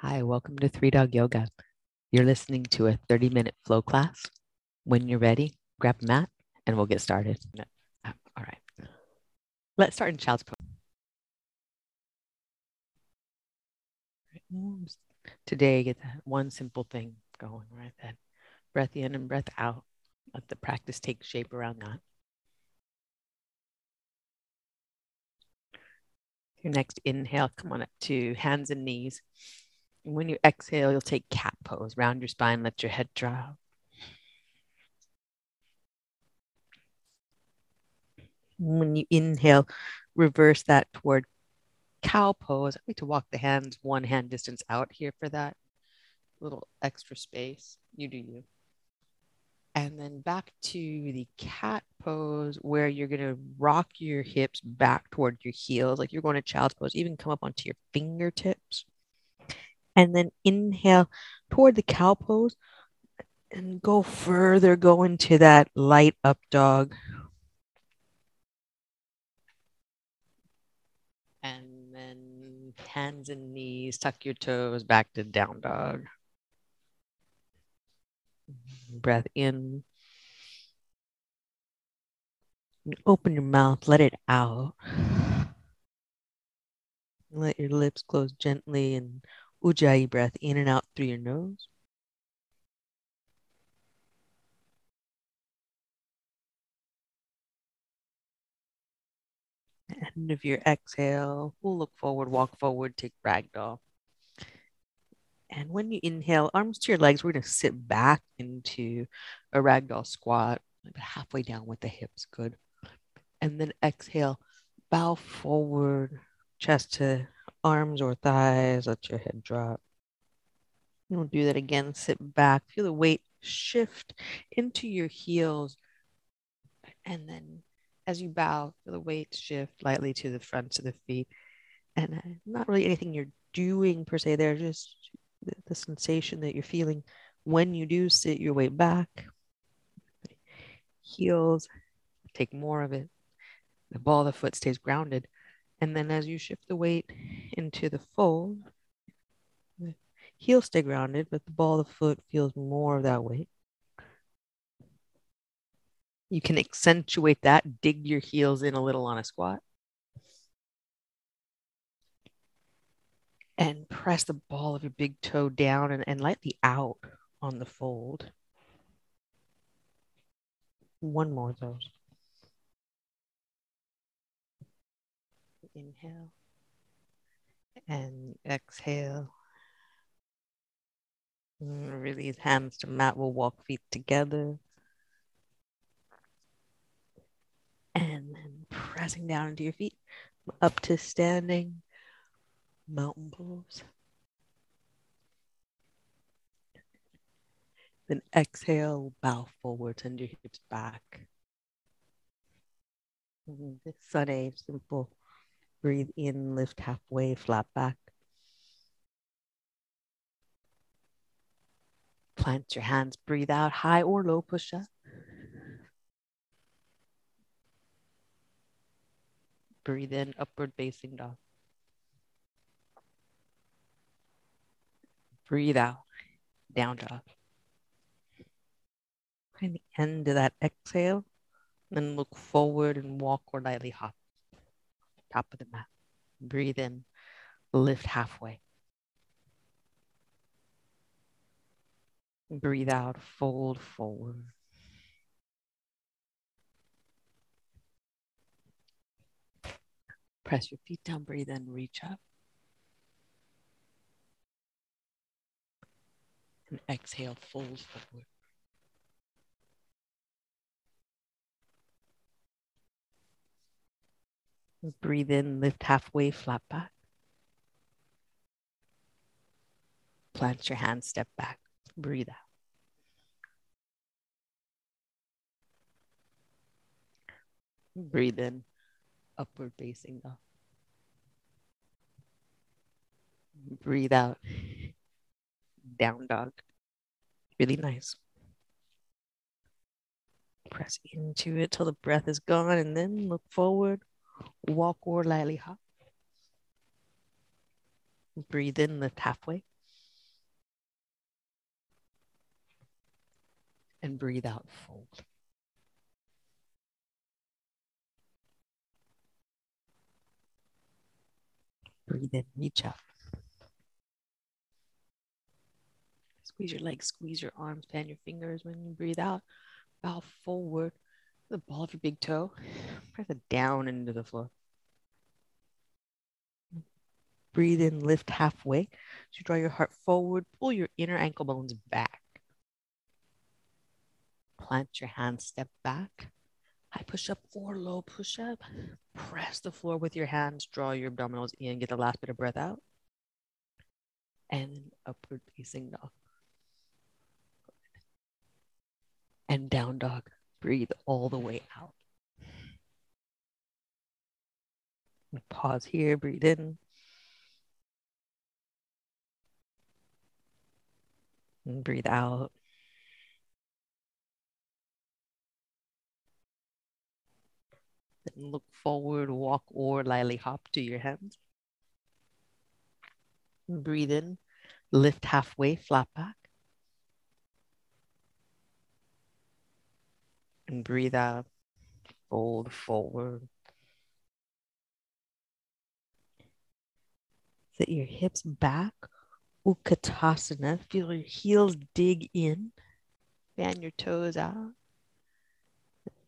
Hi, welcome to Three Dog Yoga. You're listening to a 30 minute flow class. When you're ready, grab a mat and we'll get started. Uh, All right. Let's start in child's pose. Today, get that one simple thing going right then. Breath in and breath out. Let the practice take shape around that. Your next inhale, come on up to hands and knees. When you exhale, you'll take cat pose. Round your spine, let your head drop. When you inhale, reverse that toward cow pose. I like to walk the hands one hand distance out here for that little extra space. You do you. And then back to the cat pose where you're going to rock your hips back toward your heels, like you're going to child's pose, even come up onto your fingertips. And then inhale toward the cow pose and go further, go into that light up dog. And then hands and knees, tuck your toes back to down dog. Breath in. Open your mouth, let it out. Let your lips close gently and ujjayi breath in and out through your nose. End of your exhale, we'll look forward, walk forward, take ragdoll. And when you inhale, arms to your legs, we're going to sit back into a ragdoll squat, halfway down with the hips. Good. And then exhale, bow forward, chest to arms or thighs. Let your head drop. We'll do that again. Sit back, feel the weight shift into your heels. And then as you bow, feel the weight shift lightly to the fronts of the feet. And uh, not really anything you're doing per se there, just the, the sensation that you're feeling when you do sit your weight back. Heels, take more of it. The ball of the foot stays grounded. And then as you shift the weight into the fold, the heels stay grounded, but the ball of the foot feels more of that weight. You can accentuate that, dig your heels in a little on a squat. And press the ball of your big toe down and, and lightly out on the fold. One more of those. Inhale and exhale. Mm, release hands to mat. We'll walk feet together. And then pressing down into your feet, up to standing mountain pose. Then exhale, bow forward, send your hips back. Mm-hmm. This Sunday, simple. Breathe in, lift halfway, flat back. Plant your hands, breathe out, high or low push up. Breathe in, upward facing dog. Breathe out, down dog. And the end of that exhale, then look forward and walk or lightly hop. Top of the mat. Breathe in, lift halfway. Breathe out, fold forward. Press your feet down, breathe in, reach up. And exhale, fold forward. Breathe in, lift halfway, flat back. Plant your hands, step back, breathe out. Breathe in, upward facing dog. Breathe out, down dog. Really nice. Press into it till the breath is gone and then look forward walk Walkur hop. Breathe in, lift halfway. And breathe out, fold. Breathe in, reach up. Squeeze your legs, squeeze your arms, fan your fingers when you breathe out. Bow forward, the ball of your big toe. Press it down into the floor. Breathe in, lift halfway. So you draw your heart forward, pull your inner ankle bones back. Plant your hands, step back. High push up or low push up. Press the floor with your hands, draw your abdominals in, get the last bit of breath out. And upward facing dog. And down dog. Breathe all the way out. Pause here, breathe in. And breathe out. Then look forward, walk or lightly hop to your hands. Breathe in, lift halfway, flat back. And breathe out, fold forward. Set your hips back, Utkatasana. Feel your heels dig in. Fan your toes out.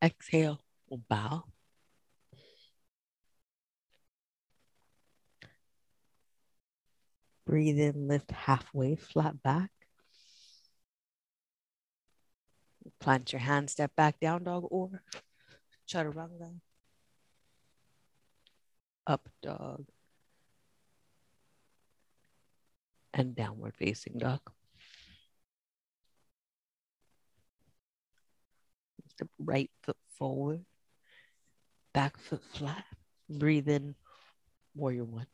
Exhale, we'll bow. Breathe in, lift halfway, flat back. Plant your hand, step back, down dog or chaturanga. Up dog. And downward facing dog. Step right foot forward, back foot flat. Breathe in, warrior one.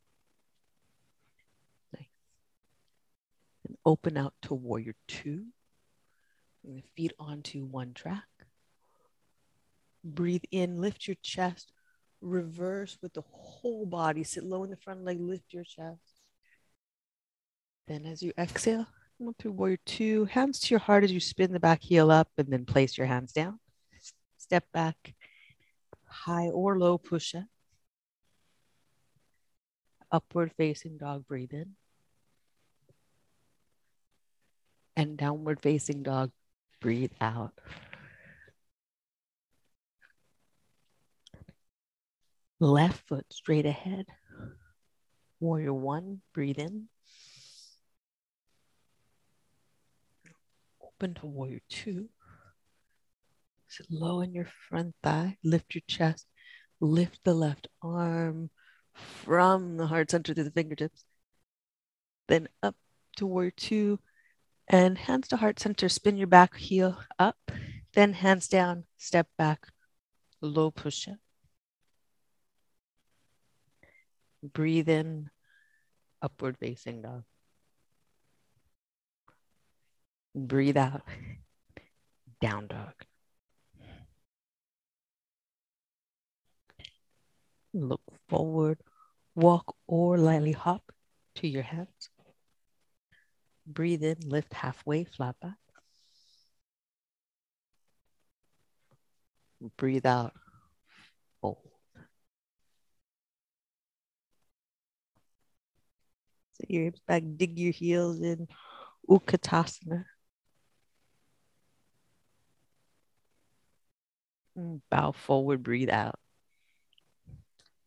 and open out to warrior two. Bring the feet onto one track. Breathe in, lift your chest, reverse with the whole body. Sit low in the front leg, lift your chest. Then, as you exhale, come up through warrior two, hands to your heart as you spin the back heel up, and then place your hands down. Step back, high or low push up. Upward facing dog, breathe in. and downward facing dog. Breathe out. Left foot straight ahead. Warrior one, breathe in. Open to warrior two. Sit low in your front thigh. Lift your chest. Lift the left arm from the heart center to the fingertips. Then up to warrior two and hands to heart center, spin your back heel up, then hands down, step back, low push up. Breathe in, upward facing dog. Breathe out, down dog. Look forward, walk or lightly hop to your hands. Breathe in, lift halfway, flat back. Breathe out, fold. Sit your hips back, dig your heels in, Utkatasana. Bow forward, breathe out.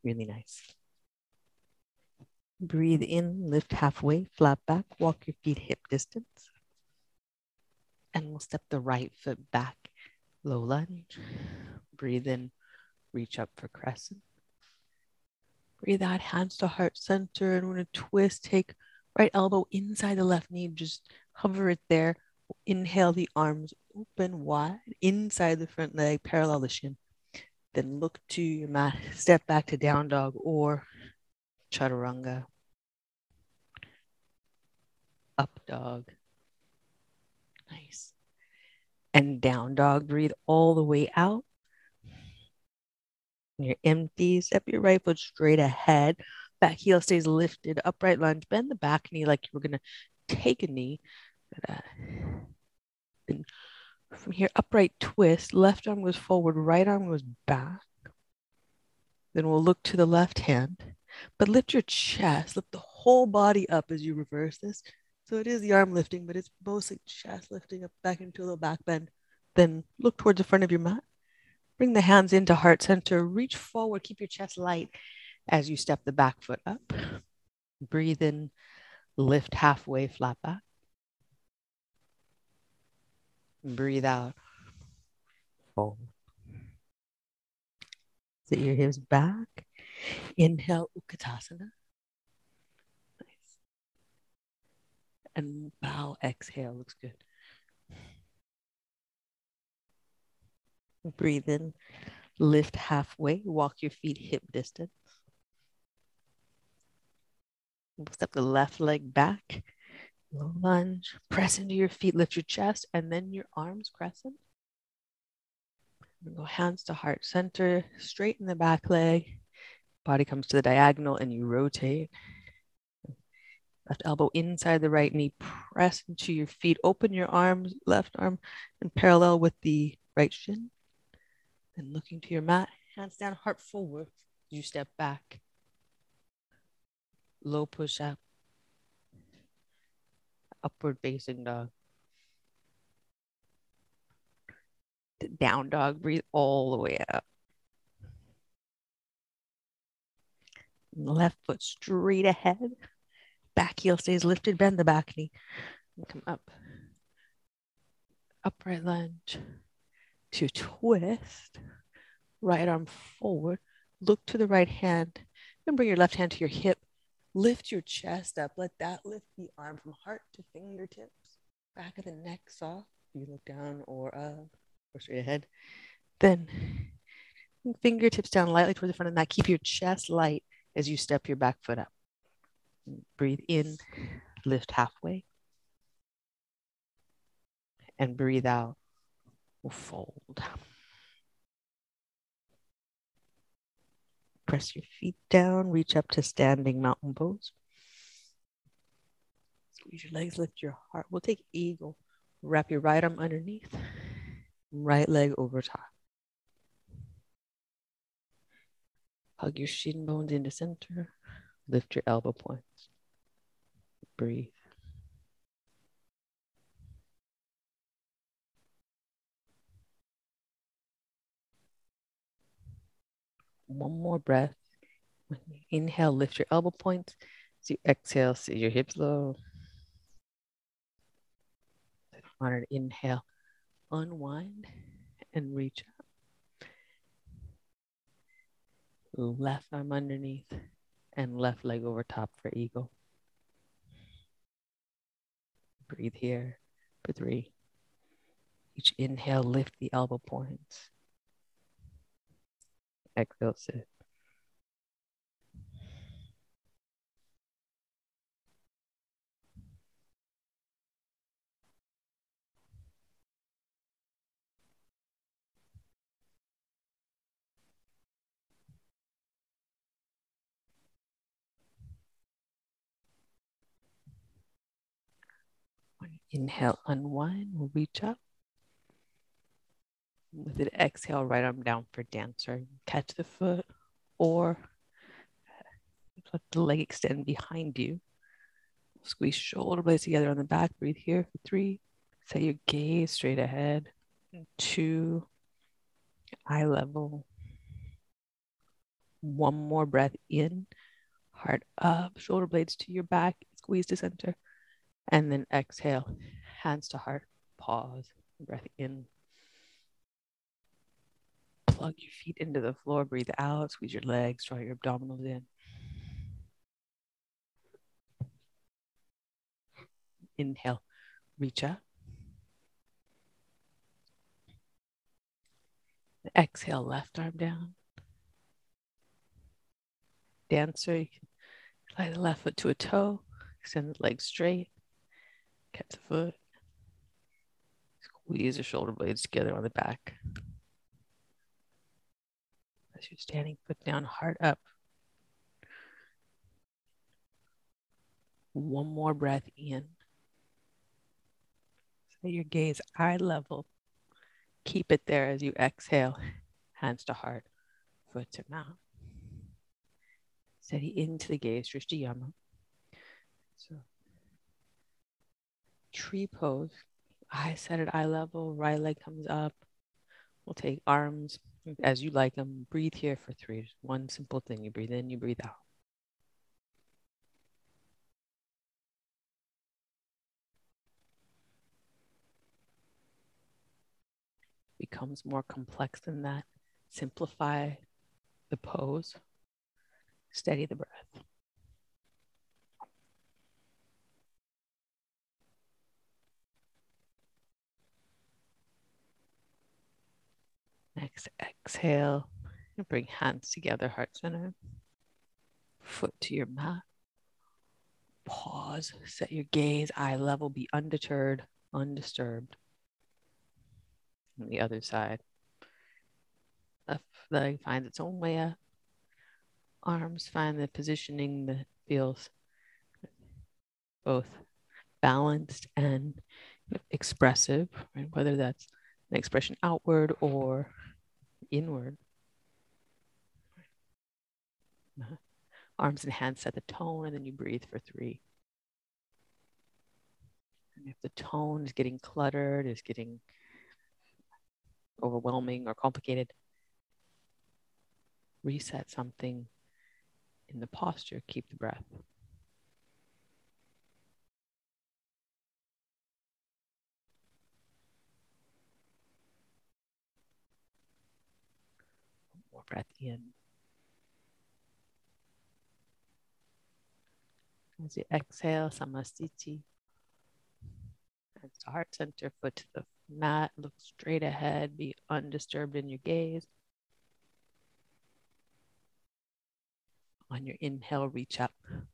Really nice. Breathe in, lift halfway, flat back, walk your feet hip distance. And we'll step the right foot back, low lunge. Breathe in, reach up for crescent. Breathe out, hands to heart center. And we're going to twist, take right elbow inside the left knee, just hover it there. Inhale the arms open wide inside the front leg, parallel the shin. Then look to your mat, step back to down dog or chaturanga. Up dog. Nice. And down dog. Breathe all the way out. And you're empty. Step your right foot straight ahead. Back heel stays lifted. Upright lunge. Bend the back knee like you were going to take a knee. But, uh, From here, upright twist. Left arm goes forward, right arm goes back. Then we'll look to the left hand, but lift your chest, lift the whole body up as you reverse this. So it is the arm lifting, but it's mostly chest lifting up back into a little back bend. Then look towards the front of your mat. Bring the hands into heart center. Reach forward. Keep your chest light as you step the back foot up. Breathe in, lift halfway, flat back. Breathe out. Oh. Fold. Sit your hips back. Inhale, Utkatasana. Nice. And bow, exhale. Looks good. Breathe in, lift halfway, walk your feet hip distance. Step the left leg back, lunge, press into your feet, lift your chest, and then your arms crescent. Go hands to heart center, straighten the back leg, body comes to the diagonal, and you rotate. Left elbow inside the right knee, press into your feet, open your arms, left arm, in parallel with the right shin. And looking to your mat, hands down, heart forward. You step back. Low push up. Upward facing dog. Down dog, breathe all the way up. Left foot straight ahead. Back heel stays lifted, bend the back knee. Come up. Upright lunge to twist, right arm forward, look to the right hand, and bring your left hand to your hip. Lift your chest up. Let that lift the arm from heart to fingertips. Back of the neck soft. You look down or up or straight ahead. Then fingertips down lightly towards the front of the. Keep your chest light as you step your back foot up. Breathe in, lift halfway. And breathe out fold. Press your feet down, reach up to standing mountain pose. Squeeze your legs, lift your heart. We'll take eagle. Wrap your right arm underneath, right leg over top. Hug your shin bones into center. Lift your elbow points. Breathe. One more breath. Inhale, lift your elbow points. As you exhale, see your hips low. On inhale, unwind and reach up. Left arm underneath and left leg over top for eagle. Breathe here for three. Each inhale, lift the elbow points sit. Inhale, unwind, we'll reach up. With an exhale, right arm down for dancer. Catch the foot or let the leg extend behind you. Squeeze shoulder blades together on the back. Breathe here for three. Set your gaze straight ahead. Two, eye level. One more breath in, heart up, shoulder blades to your back, squeeze to center. And then exhale, hands to heart, pause, breath in plug your feet into the floor, breathe out, squeeze your legs, draw your abdominals in. Inhale, reach up. Exhale, left arm down. Dancer, you can slide the left foot to a toe, extend the leg straight, catch the foot, squeeze the shoulder blades together on the back as you're standing, foot down, heart up. One more breath in. Set your gaze eye level keep it there as you exhale, hands to heart, foot to mouth. Steady into the gaze, Drishti Yama. So, tree pose, eyes set at eye level, right leg comes up. We'll take arms as you like them. Breathe here for three. Just one simple thing. You breathe in, you breathe out. Becomes more complex than that. Simplify the pose. Steady the breath. Exhale and bring hands together, heart center. Foot to your mat. Pause, set your gaze, eye level, be undeterred, undisturbed. On the other side. Left leg finds its own way up. Arms find the positioning that feels both balanced and expressive, right? whether that's an expression outward or inward. Arms and hands set the tone, and then you breathe for three. And if the tone is getting cluttered, is getting overwhelming or complicated, reset something in the posture, keep the breath. Breath in. As you exhale, Samasthiti. Hands to heart center, foot to the mat, look straight ahead, be undisturbed in your gaze. On your inhale, reach up,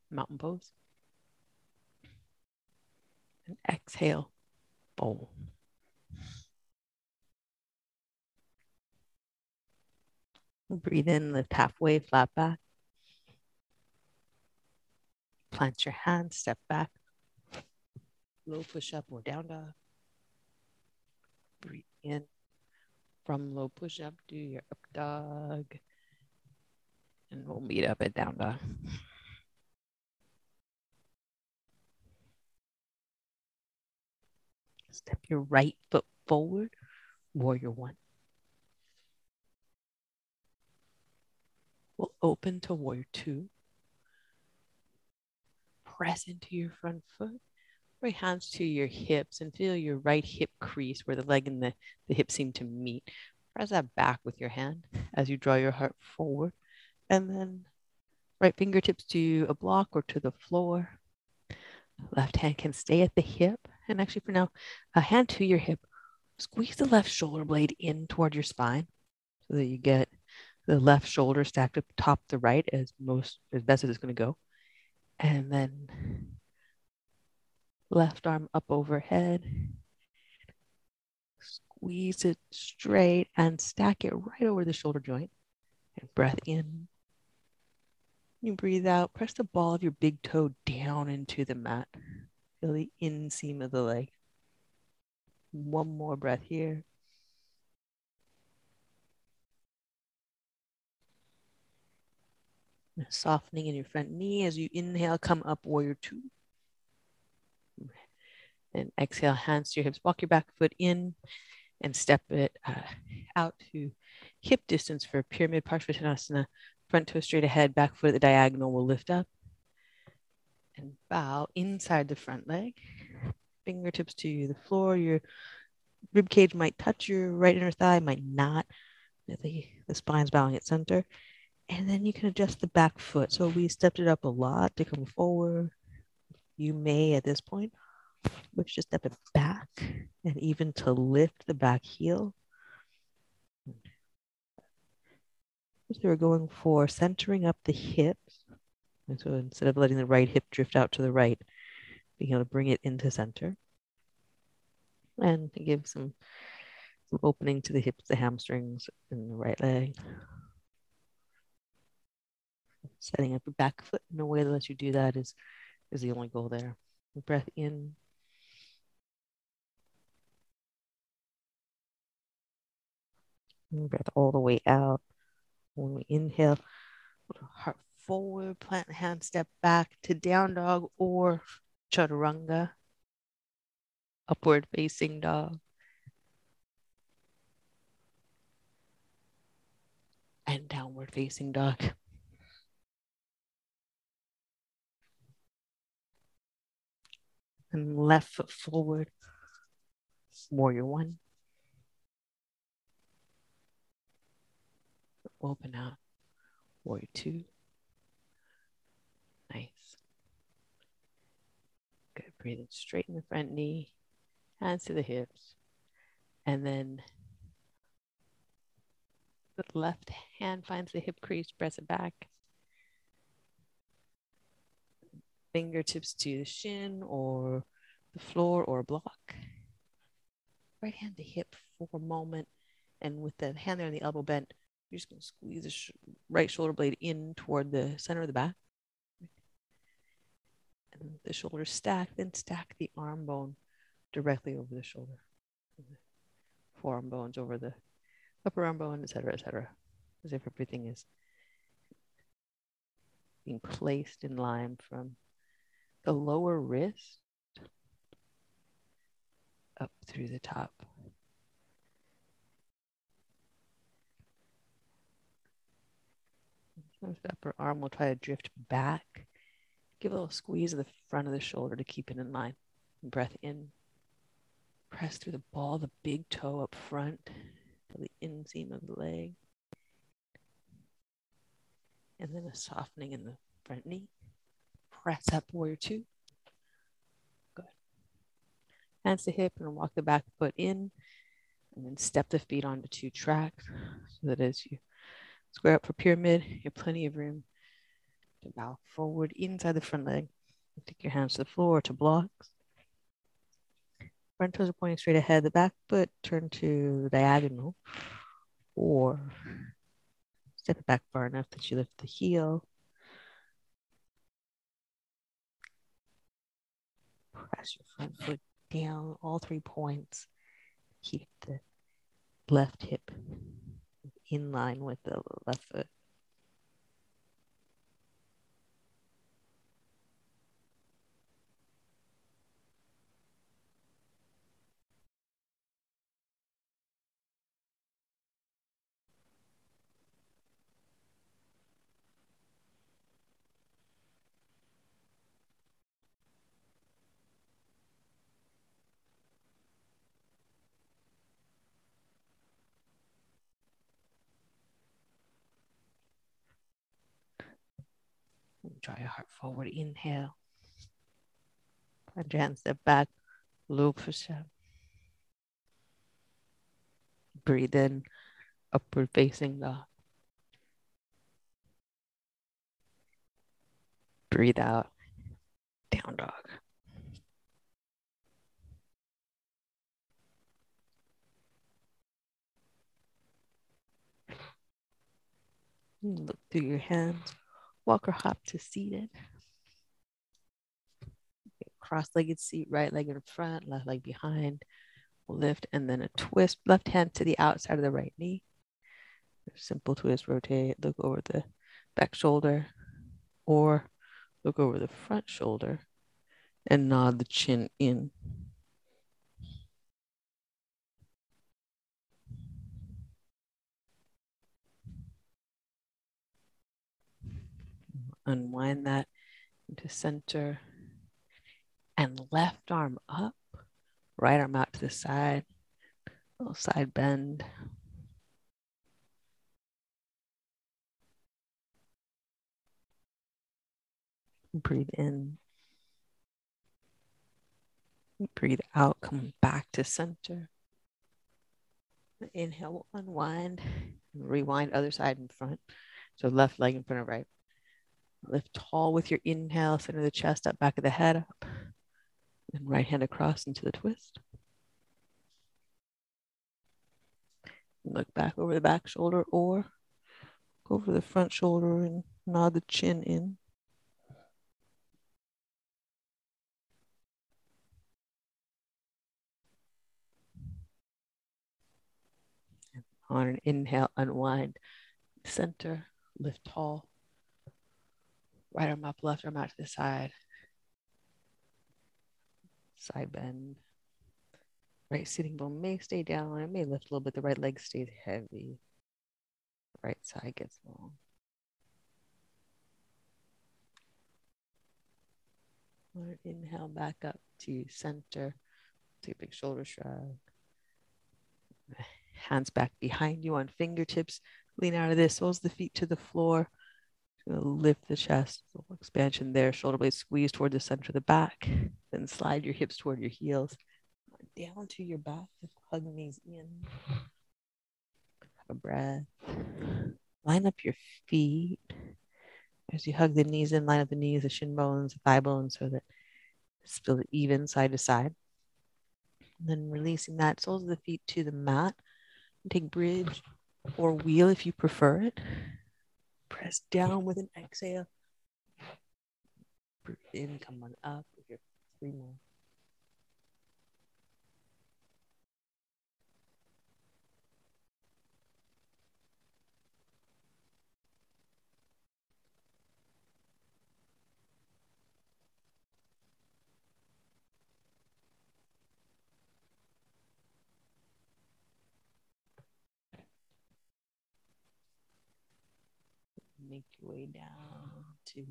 mountain pose. And exhale, bowl. Breathe in, lift halfway, flat back. Plant your hands, step back. Low push up or down dog. Breathe in. From low push up, do your up dog. And we'll meet up at down dog. Step your right foot forward, warrior one. We'll open to warrior two. Press into your front foot. Bring hands to your hips and feel your right hip crease where the leg and the, the hip seem to meet. Press that back with your hand as you draw your heart forward. And then right fingertips to a block or to the floor. Left hand can stay at the hip. And actually, for now, a hand to your hip. Squeeze the left shoulder blade in toward your spine so that you get the left shoulder stacked up top the right as most as best as it's going to go. And then left arm up overhead. Squeeze it straight and stack it right over the shoulder joint. And breath in. You breathe out. Press the ball of your big toe down into the mat. Feel the inseam of the leg. One more breath here Softening in your front knee as you inhale, come up, warrior two. And exhale, hands to your hips. Walk your back foot in and step it uh, out to hip distance for pyramid Parshvottanasana. Front toe straight ahead, back foot at the diagonal will lift up. And bow inside the front leg. Fingertips to the floor. Your rib cage might touch your right inner thigh, might not. The, the spine's bowing at center and then you can adjust the back foot. So we stepped it up a lot to come forward. You may at this point wish to step it back and even to lift the back heel. So we're going for centering up the hips. And so instead of letting the right hip drift out to the right, being able to bring it into center. And give some, some opening to the hips, the hamstrings, and the right leg setting up your back foot in a way that lets you do that is is the only goal there. Breath in. Breath all the way out. When we inhale, heart forward, plant hand, step back to down dog or chaturanga, upward facing dog. And downward facing dog. And left foot forward, warrior one. Open out, warrior two. Nice. Good. Breathing straight in the front knee, hands to the hips. And then the left hand finds the hip crease, press it back. Fingertips to the shin or the floor or a block. Right hand to hip for a moment. And with the hand there on the elbow bent, you're just going to squeeze the sh- right shoulder blade in toward the center of the back and the shoulders stack, then stack the arm bone directly over the shoulder. Forearm bones over the upper arm bone, etc., etc. As if everything is being placed in line from the lower wrist up through the top. Sometimes the upper arm will try to drift back Give a little squeeze of the front of the shoulder to keep it in line. Breath in. Press through the ball, the big toe up front to the inseam of the leg. And then a softening in the front knee. Press up, warrior two. Good. Hands to hip and walk the back foot in. And then step the feet onto two tracks so that as you square up for pyramid, you have plenty of room to bow forward inside the front leg. Take your hands to the floor to blocks. Front toes are pointing straight ahead. The back foot turn to diagonal or step it back far enough that you lift the heel. Press your front foot down all three points. Keep the left hip in line with the left foot. Draw your heart forward. Inhale. Plant your hand step back. Loop for seven. Breathe in. Upward facing dog. Breathe out. Down dog. Look through your hands. Walker hop to seated. Cross legged seat, right leg in front, left leg behind. lift and then a twist. Left hand to the outside of the right knee. Simple twist, rotate, look over the back shoulder or look over the front shoulder and nod the chin in. Unwind that into center and left arm up, right arm out to the side, little side bend. Breathe in. Breathe out, come back to center. Inhale, unwind, rewind other side in front. So left leg in front of right. Lift tall with your inhale, center the chest up, back of the head up. And right hand across into the twist. Look back over the back shoulder or over the front shoulder and nod the chin in. On an inhale, unwind, center, lift tall. Right arm up, left arm out to the side. Side bend. Right sitting bone may stay down. It may lift a little bit. The right leg stays heavy. Right side gets long. Inhale back up to center. Take big shoulder shrug. Hands back behind you on fingertips. Lean out of this. Soles the feet to the floor. Lift the chest. Expansion there. Shoulder blades squeeze toward the center of the back. Then slide your hips toward your heels. Down to your back. Just hug knees in. Have a breath. Line up your feet as you hug the knees in, line up the knees, the shin bones, the thigh bones, so that it's still even side to side. And then releasing that soles of the feet to the mat. Take bridge or wheel if you prefer it. Press down with an exhale. Breathe in, come on up three more. Make your way down to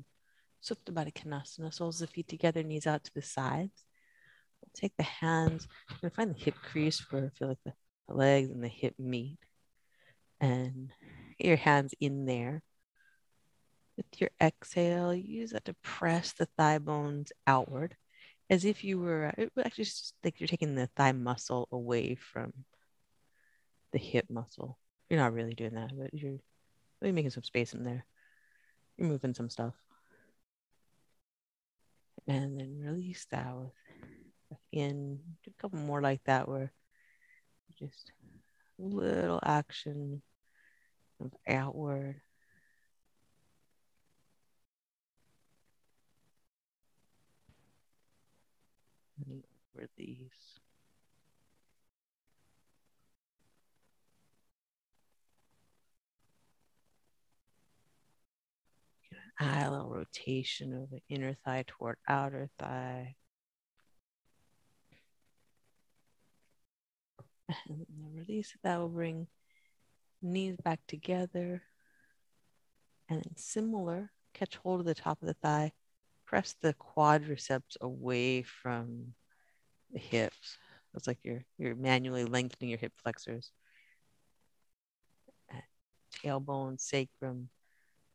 Supta Baddha Konasana. Soles the feet together, knees out to the sides. Take the hands and find the hip crease where I feel like the, the legs and the hip meet. And get your hands in there. With your exhale, use that to press the thigh bones outward as if you were uh, actually just like you're taking the thigh muscle away from the hip muscle. You're not really doing that, but you're really making some space in there. You're moving some stuff. And then release that with in a couple more like that where just little action of outward. Release. A little rotation of the inner thigh toward outer thigh. And the release that will bring knees back together. And then similar, catch hold of the top of the thigh, press the quadriceps away from the hips. It's like you're you're manually lengthening your hip flexors. Tailbone, sacrum,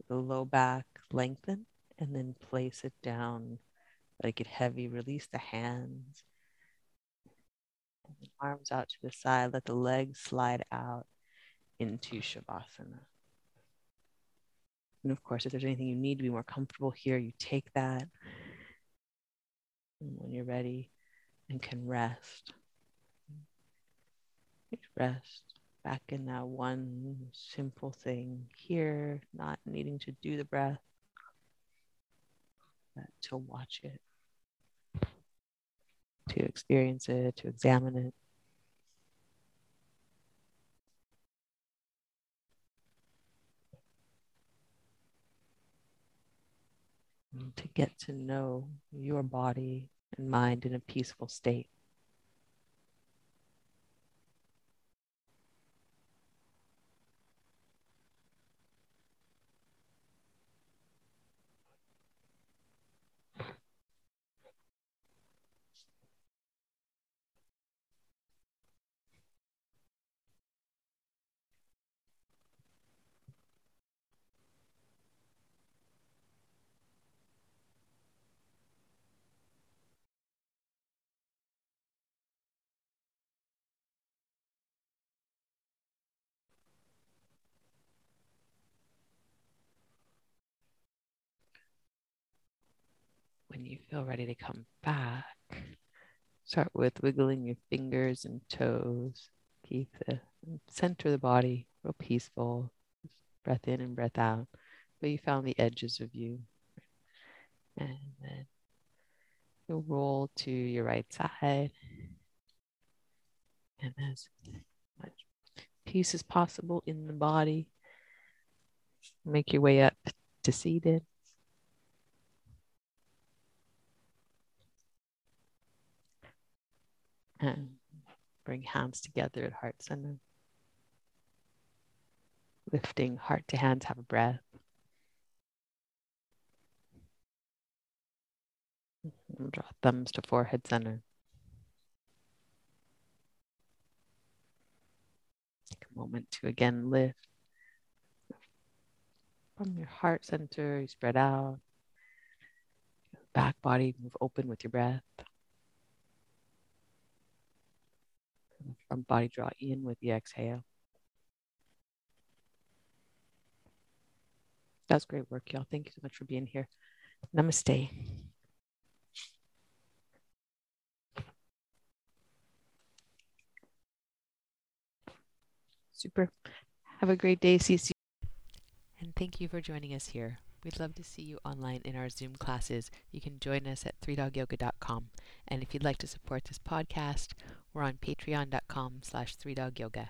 the low back, lengthen, and then place it down. Like it heavy. Release the hands. arms out to the side. Let the legs slide out into Shavasana. And of course, if there's anything you need to be more comfortable here, you take that. And when you're ready and can rest, rest back in that one simple thing here, not needing to do the breath, to watch it, to experience it, to examine it. to get to know your body and mind in a peaceful state. When you feel ready to come back, start with wiggling your fingers and toes. Keep the center of the body real peaceful. Breath in and breath out. But you found the edges of you. And then you'll roll to your right side. And as much peace as possible in the body. Make your way up to seated. And bring hands together at heart center. Lifting heart to hands, have a breath. And draw thumbs to forehead center. Take a moment to again lift from your heart center. You spread out. Back body move open with your breath. Front body draw in with the exhale. That's great work, y'all. Thank you so much for being here. Namaste. Super. Have a great day, CC. And thank you for joining us here. We'd love to see you online in our Zoom classes. You can join us at 3dogyoga.com. And if you'd like to support this podcast, we're on patreon.com slash 3dogyoga.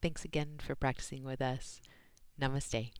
Thanks again for practicing with us. Namaste.